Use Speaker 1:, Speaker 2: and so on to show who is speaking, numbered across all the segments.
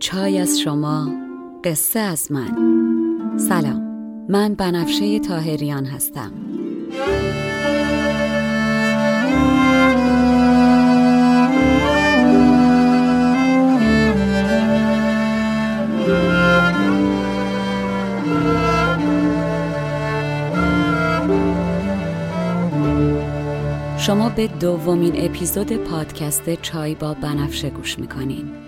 Speaker 1: چای از شما قصه از من. سلام من بنفشه تاهریان هستم. شما به دومین اپیزود پادکست چای با بنفشه گوش می‌کنین.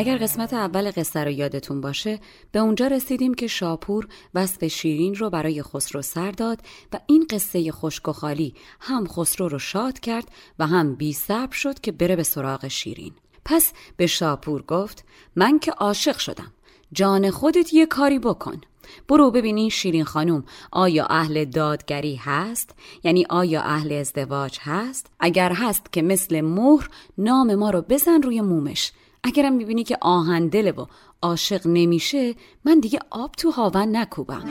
Speaker 1: اگر قسمت اول قصه رو یادتون باشه به اونجا رسیدیم که شاپور وصف شیرین رو برای خسرو سر داد و این قصه خشک و خالی هم خسرو رو شاد کرد و هم بی شد که بره به سراغ شیرین. پس به شاپور گفت من که عاشق شدم. جان خودت یه کاری بکن. برو ببینین شیرین خانوم آیا اهل دادگری هست؟ یعنی آیا اهل ازدواج هست؟ اگر هست که مثل مهر نام ما رو بزن روی مومش. اگرم می‌بینی که آهندله و عاشق نمیشه من دیگه آب تو هاون نکوبم.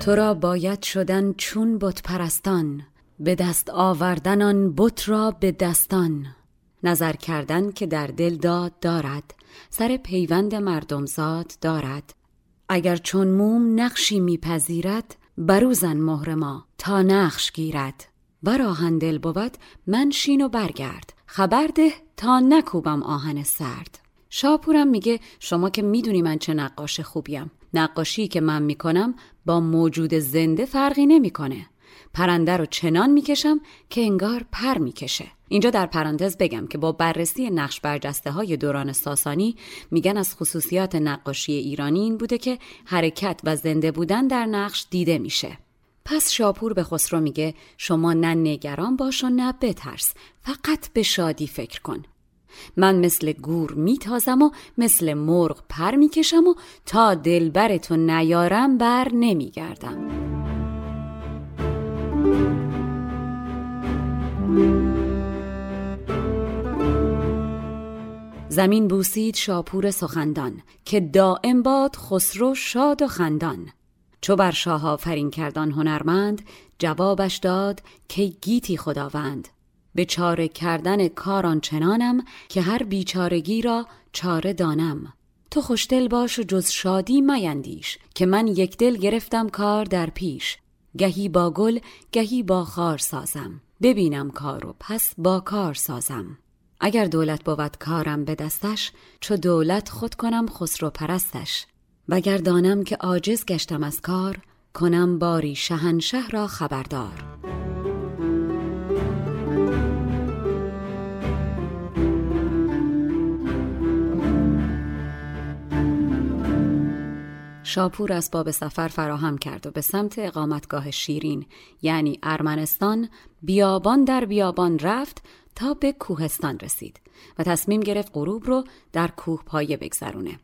Speaker 1: تو را باید شدن چون بت پرستان به دست آوردن آن بت را به دستان. نظر کردن که در دل داد دارد سر پیوند مردمزاد دارد. اگر چون موم نقشی میپذیرد بروزن مهر ما تا نقش گیرد. و آهن دل بود من شین و برگرد. خبر ده تا نکوبم آهن سرد. شاپورم میگه شما که می‌دونی من چه نقاش خوبیم. نقاشی که من می‌کنم با موجود زنده فرقی نمی‌کنه. پرنده رو چنان می‌کشم که انگار پر می‌کشه. اینجا در پرانتز بگم که با بررسی نقش برجسته های دوران ساسانی میگن از خصوصیات نقاشی ایرانی این بوده که حرکت و زنده بودن در نقش دیده میشه. پس شاپور به خسرو میگه شما نه نگران باش و نه بترس فقط به شادی فکر کن. من مثل گور میتازم و مثل مرغ پر می‌کشم و تا دلبرتو نیارم بر نمیگردم. زمین بوسید شاپور سخندان که دائم باد خسرو شاد و خندان. چو بر شاه آفرین کردان هنرمند جوابش داد که گیتی خداوند. به چاره کردن کاران چنانم که هر بیچارگی را چاره دانم. تو خوشدل باش و جز شادی میندیش که من یک دل گرفتم کار در پیش. گهی با گل گهی با خار سازم. ببینم کارو پس با کار سازم. اگر دولت بود کارم به دستش چو دولت خود کنم خسرو پرستش. وگر دانم که عاجز گشتم از کار کنم باری شهنشه را خبردار. شاپور اسباب سفر فراهم کرد و به سمت اقامتگاه شیرین یعنی ارمنستان بیابان در بیابان رفت تا به کوهستان رسید و تصمیم گرفت غروب رو در کوه پایه بگذرونه.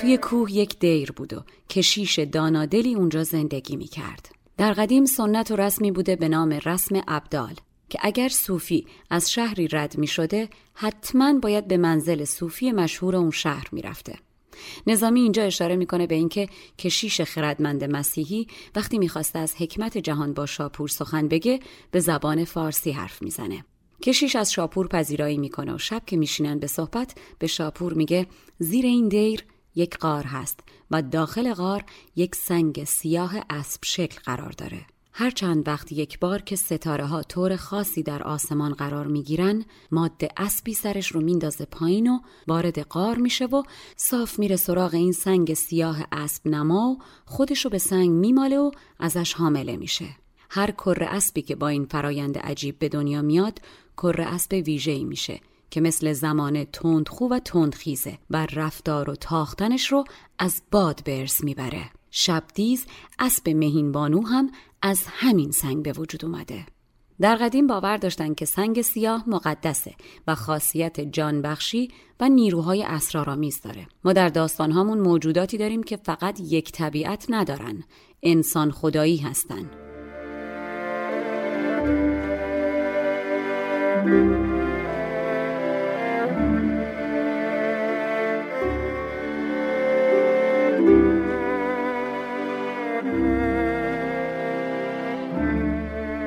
Speaker 1: توی کوه یک دیر بود و کشیش دانادلی اونجا زندگی می کرد. در قدیم سنت و رسمی بوده به نام رسم ابدال که اگر صوفی از شهری رد می شده حتما باید به منزل صوفی مشهور اون شهر می رفته. نظامی اینجا اشاره می‌کنه به اینکه کشیش خردمند مسیحی وقتی می‌خواسته از حکمت جهان با شاپور سخن بگه به زبان فارسی حرف می‌زنه کشیش از شاپور پذیرایی می‌کنه و شب که میشینن به صحبت به شاپور میگه زیر این دیر یک غار هست و داخل غار یک سنگ سیاه اسب شکل قرار داره. هر چند وقت یک بار که ستاره ها طور خاصی در آسمان قرار می‌گیرن ماده اسبی سرش رو میندازه پایین و وارد قار میشه و صاف میره سراغ این سنگ سیاه اسب نما و خودش رو به سنگ میماله و ازش حامله میشه. هر کره اسبی که با این فرایند عجیب به دنیا میاد کره اسب ویژه‌ای میشه که مثل زمان تندخو و تندخیزه و رفتار و تاختنش رو از باد برس می‌بره. شبدیز اسب مهین بانو هم از همین سنگ به وجود اومده در قدیم باور داشتن که سنگ سیاه مقدسه و خاصیت جانبخشی و نیروهای اسرارآمیز داره. ما در داستانهامون موجوداتی داریم که فقط یک طبیعت ندارن. انسان خدایی هستن.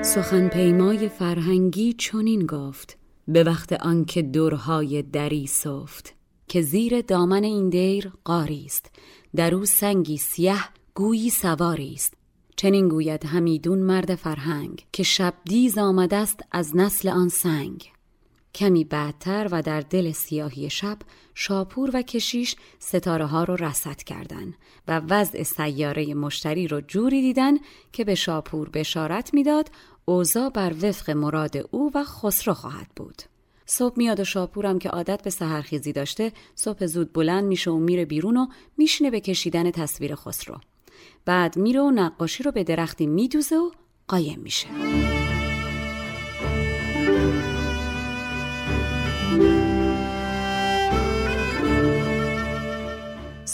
Speaker 1: سخن پیمای فرهنگی چنین گفت به وقت آنکه دورهای دری سفت که زیر دامن این دیر قاری است در او سنگی سیه گویی سواری است. چنین گوید همیدون مرد فرهنگ که شبدیز آمده است از نسل آن سنگ. کمی بعدتر و در دل سیاهی شب شاپور و کشیش ستاره ها رو رسد کردند و وضع سیاره مشتری رو جوری دیدن که به شاپور بشارت می‌داد اوضاع بر وفق مراد او و خسرو خواهد بود. صبح میاد و شاپورم که عادت به سهرخیزی داشته صبح زود بلند میشه و میره بیرون و میشینه به کشیدن تصویر خسرو. بعد میره و نقاشی رو به درختی میدوزه و قایم میشه.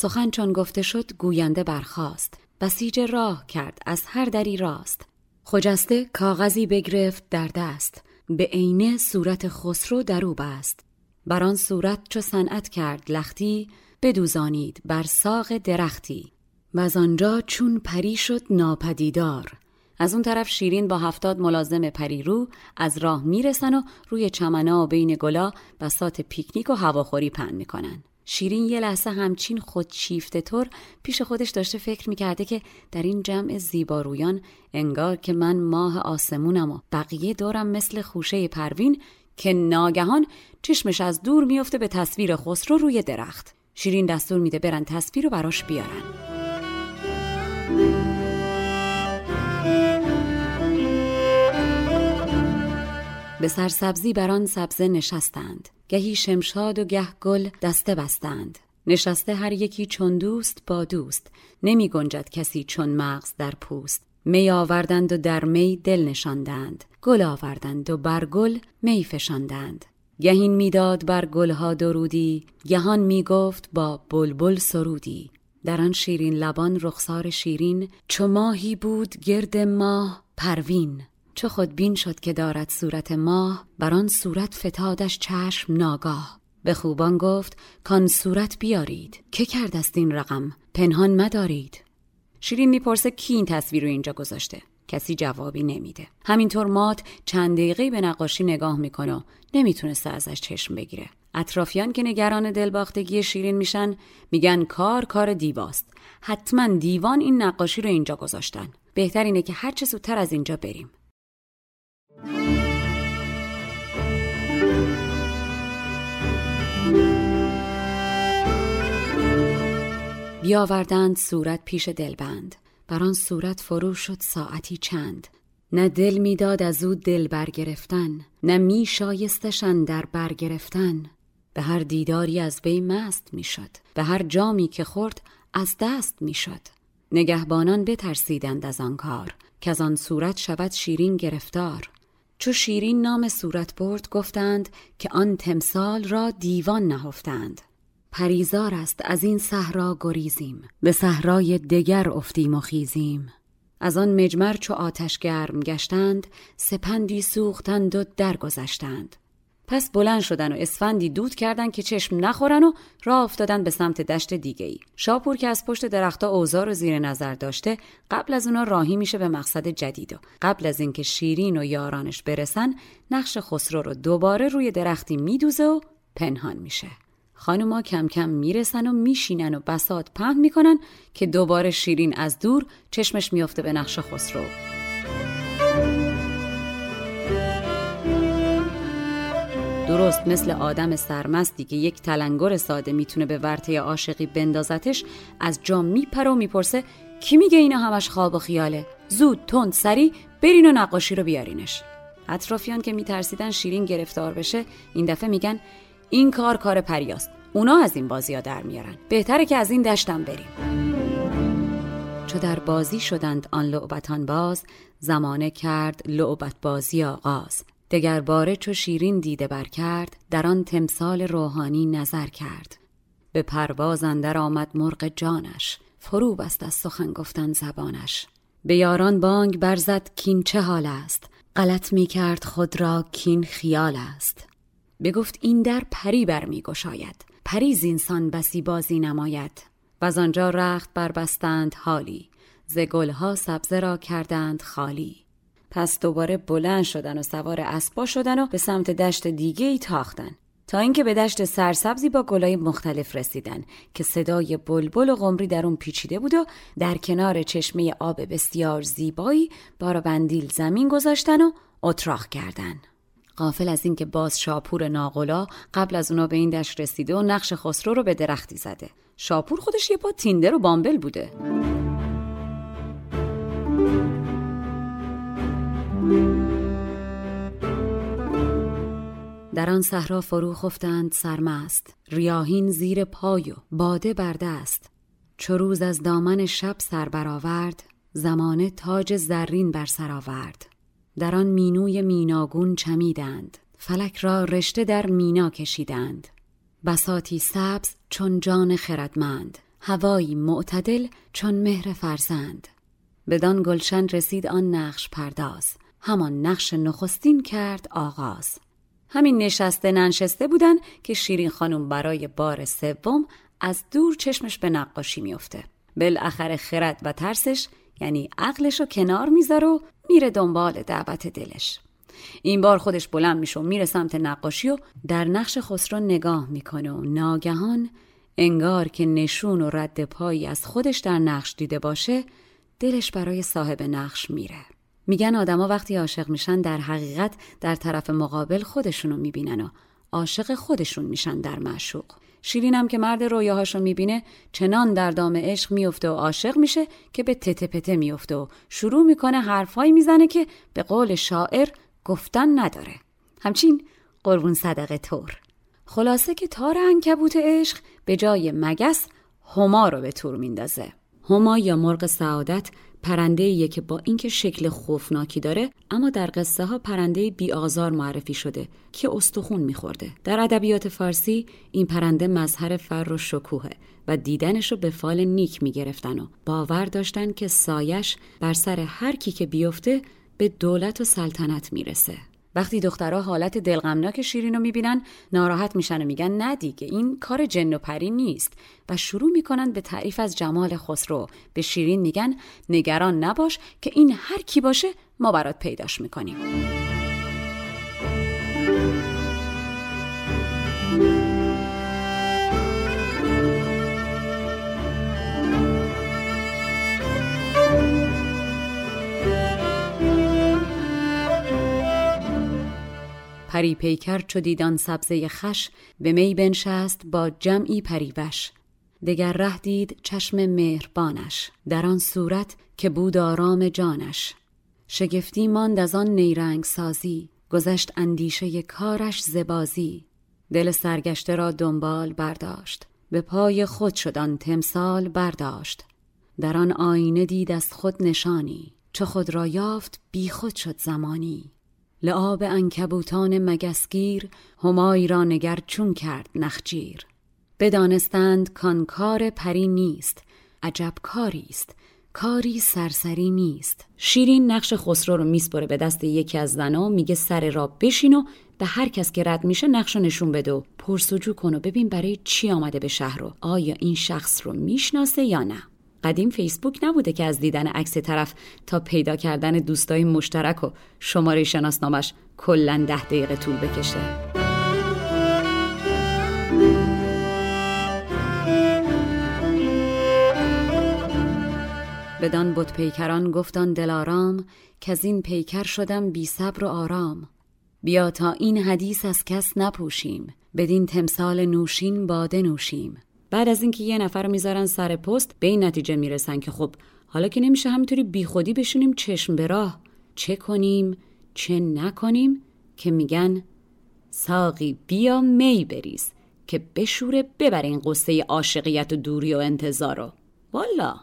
Speaker 1: سخن چون گفته شد گوینده برخاست. بسیج راه کرد از هر دری راست. خجسته کاغذی بگرفت در دست. به عینه صورت خسرو در او بست. بر آن صورت چو صنعت کرد لختی بدوزانید بر ساق درختی. و از آنجا چون پری شد ناپدیدار. از اون طرف شیرین با هفتاد ملازم پریرو از راه می‌رسن و روی چمنا و بین گلا بسات پیکنیک و هواخوری پهن می‌کنن. شیرین یه لحظه همچین خودشیفته طور پیش خودش داشته فکر می‌کرده که در این جمع زیبارویان انگار که من ماه آسمونم و بقیه دورم مثل خوشه پروین که ناگهان چشمش از دور میفته به تصویر خسرو روی درخت. شیرین دستور میده برن تصویر رو براش بیارن. به سرسبزی بر آن سبزه نشستند. گهی شمشاد و گه گل دسته بستند. نشسته هر یکی چون دوست با دوست. نمی گنجد کسی چون مغز در پوست. می آوردند و در می دل نشاندند. گل آوردند و بر گل می فشاندند. گهین می‌داد بر گلها درودی. گهان می گفت با بلبل سرودی. در آن شیرین لبان رخسار شیرین چو ماهی بود گرد ماه پروین. چه خودبین شد که دارد صورت ماه بر آن صورت فتادش چشم ناگاه. به خوبان گفت کان صورت بیارید. که کرد است این رقم؟ پنهان مدارید. شیرین می‌پرسه کی این تصویر رو اینجا گذاشته؟ کسی جوابی نمیده. همینطور مات چند دقیقه به نقاشی نگاه می‌کنه و نمی‌تونسته ازش چشم بگیره. اطرافیان که نگران دلباختگی شیرین میشن میگن کار کار دیواست. حتما دیوان این نقاشی رو اینجا گذاشتن. بهتر اینه که هر چه زودتر از اینجا بریم. بیاوردند صورت پیش دلبند. بر آن صورت فرو شد ساعتی چند. نه دل می‌داد از او دل برگرفتن نه می شایستشن در برگرفتن به هر دیداری از وی مست می‌شد به هر جامی که خورد از دست می‌شد. نگهبانان بترسیدند از آن کار که از آن صورت شود شیرین گرفتار. چو شیرین نام صورت برد گفتند که آن تمثال را دیوان نهفتند. پریزار است از این صحرا گریزیم به صحرای دگر افتیم و خیزیم. از آن مجمر چو آتش گرم گشتند سپندی سوختند و درگذشتند. پس بلند شدن و اسفندی دود کردن که چشم نخورن و راه افتادن به سمت دشت دیگه ای. شاپور که از پشت درختها اوزار و زیر نظر داشته قبل از اونا راهی میشه به مقصد جدید و قبل از اینکه شیرین و یارانش برسن نقش خسرو رو دوباره روی درختی میدوزه و پنهان میشه. خانوما کم کم می‌رسن و میشینن و بسات پهن می‌کنن که دوباره شیرین از دور چشمش میافته به نقش خسرو. درست مثل آدم سرمستی که یک تلنگر ساده می‌تونه به ورطه عاشقی بندازتش از جا میپره و می‌پرسه کی میگه اینا همش خواب و خیاله؟ زود تند سری برین و نقاشی رو بیارینش. اطرافیان که میترسیدن شیرین گرفتار بشه این دفعه میگن این کار کار پریاست اونا از این بازی ها در میارن بهتره که از این دشتم بریم. چو در بازی شدند آن لعبتان باز زمانه کرد لعبت بازی آغاز. دگر باره چو شیرین دیده بر کرد در آن تمثال روحانی نظر کرد. به پرواز اندر آمد مرغ جانش فرو بست از سخن گفتن زبانش. به یاران بانگ برزد کین چه حال است؟ غلط می کرد خود را کین خیال است. بگفت این در پری بر می گشاید. پری زینسان بسی بازی نماید. و از آنجا رخت بربستند حالی. ز گلها سبزه را کردند خالی. پس دوباره بلند شدن و سوار اسبا شدن و به سمت دشت دیگه ای تاختن. تا اینکه به دشت سرسبزی با گلای مختلف رسیدن که صدای بلبل و قمری در اون پیچیده بود و در کنار چشمه آب بسیار زیبایی بارا بندیل زمین گذاشتن و اتراق کردن. قافل از اینکه باز شاپور ناقلا قبل از اونا به این دشت رسیده و نقش خسرو رو به درختی زده. شاپور خودش یه پا تیندر و بامبل بوده. در آن صحرا فرو خفتند سرمست ریاهین زیر پای و باده بر دست. چو روز از دامن شب سر برآورد زمانه تاج زرین بر سر آورد. در آن مینوی میناگون چمیدند فلک را رشته در مینا کشیدند. بساتی سبز چون جان خردمند هوایی معتدل چون مهر فرزند. بدان گلشن رسید آن نقش پرداز. همان نقش نخستین کرد آغاز. همین نشسته ننشسته بودن که شیرین خانم برای بار سوم از دور چشمش به نقاشی میفته بالاخره خرد و ترسش یعنی عقلش رو کنار می‌ذاره و میره دنبال دعوت دلش. این بار خودش بلند میشه و میره سمت نقاشی و در نقش خسرو نگاه می‌کنه و ناگهان انگار که نشون و رد پایی از خودش در نقش دیده باشه دلش برای صاحب نقش میره. میگن آدما وقتی عاشق میشن در حقیقت در طرف مقابل خودشونو می‌بینن و عاشق خودشون میشن در معشوق. شیرینم که مرد رویاهاشو می‌بینه چنان در دام عشق میفته و عاشق میشه که به تته پته میفته و شروع می‌کنه حرفهایی می‌زنه که به قول شاعر گفتن نداره. همچین قربون صدقه تور خلاصه که تار انکبوت عشق به جای مگس هما رو به تور میندازه. هما یا مرغ سعادت پرنده که با اینکه شکل خوفناکی داره اما در قصه ها پرنده بی آزار معرفی شده که استخون میخورده. در ادبیات فارسی این پرنده مظهر فر و شکوهه و دیدنش رو به فال نیک می‌گرفتن و باور داشتن که سایش بر سر هر کی که بیفته به دولت و سلطنت می‌رسه. وقتی دخترها حالت دلغمناک شیرین رو می‌بینن ناراحت میشن و میگن نه دیگه این کار جن و پری نیست. و شروع می‌کنن به تعریف از جمال خسرو. به شیرین میگن نگران نباش که این هر کی باشه ما برات پیداش می‌کنیم. پری پیکر چو دیدان سبزه خش به می بنشست با جمعی پریوش دگر ره دید چشم مهربانش در آن صورت که بود آرام جانش. شگفتی ماند از آن نیرنگ سازی گذشت اندیشه کارش زبازی دل سرگشته را دنبال برداشت به پای خود شد آن تمثال برداشت. در آن آینه دید از خود نشانی چو خود را یافت بی خود شد زمانی. لعاب انکبوتان مگسگیر همایی را نگر چون کرد نخجیر. بدانستند کان کار پری نیست عجب کاری است کاری سرسری نیست. شیرین نقش خسرو رو میسپره به دست یکی از زنا میگه سر را بشین و به هر کس که رد میشه نقش نشون بده و پرسجو کن و ببین برای چی آمده به شهر رو. آیا این شخص رو می‌شناسه یا نه؟ قدیم فیسبوک نبوده که از دیدن عکس طرف تا پیدا کردن دوستای مشترک و شماره شناسنامش کلا ده دقیقه طول بکشه. بدان بود پیکران گفتان دلارام که از این پیکر شدم بی صبر و آرام. بیا تا این حدیث از کس نپوشیم بدین تمثال نوشین باده نوشیم. بعد از اینکه یه نفر رو می‌ذارن سر پست به این نتیجه می‌رسن که خب حالا که نمیشه همینطوری بیخودی بشونیم چشم به راه. چه کنیم چه نکنیم که میگن ساقی بیا می بریز که بشوره ببر این قصه عاشقیت و دوری و انتظارو والا.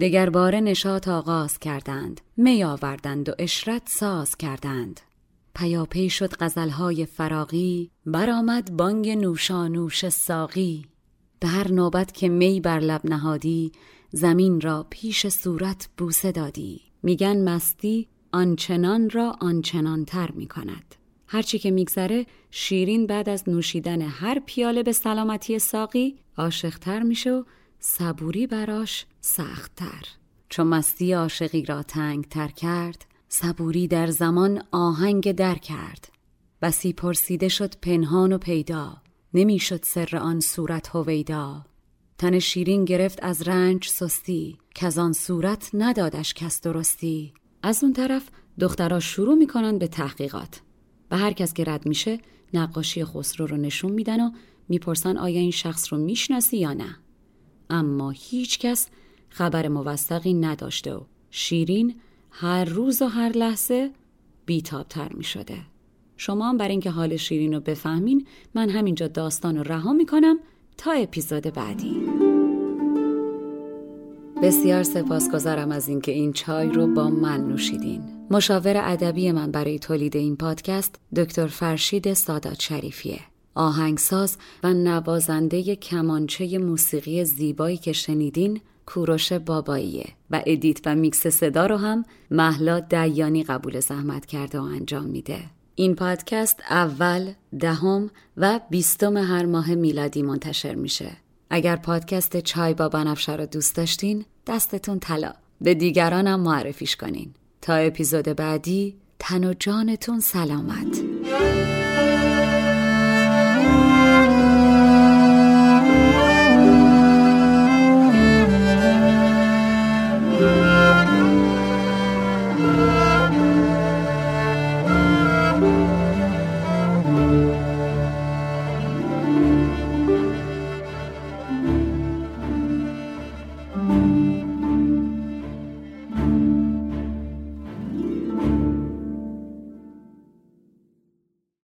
Speaker 1: دگر باره نشاط آغاز کردند می آوردند و اشرت ساز کردند. پیاپی شد غزلهای فراغی برآمد بانگ نوشانوش ساقی. به هر نوبت که می بر لب نهادی زمین را پیش صورت بوسه دادی. میگن مستی آنچنان را آنچنان تر می کند هرچی که میگذره شیرین بعد از نوشیدن هر پیاله به سلامتی ساقی عاشقتر میشه و صبوری براش سختتر. چون مستی عاشقی را تنگ تر کرد صبوری در زمان آهنگ در کرد. بسی پرسیده شد پنهان و پیدا. نمی‌شد سر آن صورت هویدا. تن شیرین گرفت از رنج سستی که از آن صورت ندادش کس درستی. از اون طرف دخترها شروع می‌کنن به تحقیقات. و هر کس که رد میشه نقاشی خسرو رو نشون میدن و می‌پرسن آیا این شخص رو می‌شناسی یا نه. اما هیچ کس خبر موثقی نداشته و شیرین هر روز و هر لحظه بیتابتر می شده. شما هم بر اینکه حال شیرین رو بفهمین من همینجا داستان رو رها می‌کنم تا اپیزود بعدی. بسیار سپاسگزارم از اینکه این چای رو با من نوشیدین. مشاور ادبی من برای تولید این پادکست دکتر فرشید سادات شریفیه. آهنگساز و نوازنده کمانچه موسیقی زیبایی که شنیدین کوروش باباییه و ادیت و میکس صدا رو هم مهلا دیانی قبول زحمت کرده و انجام میده. این پادکست اول، دهم و بیستم هر ماه میلادی منتشر میشه. اگر پادکست چای با بنفشه رو دوست داشتین دستتون طلا. به دیگرانم معرفیش کنین. تا اپیزود بعدی تن و جانتون سلامت.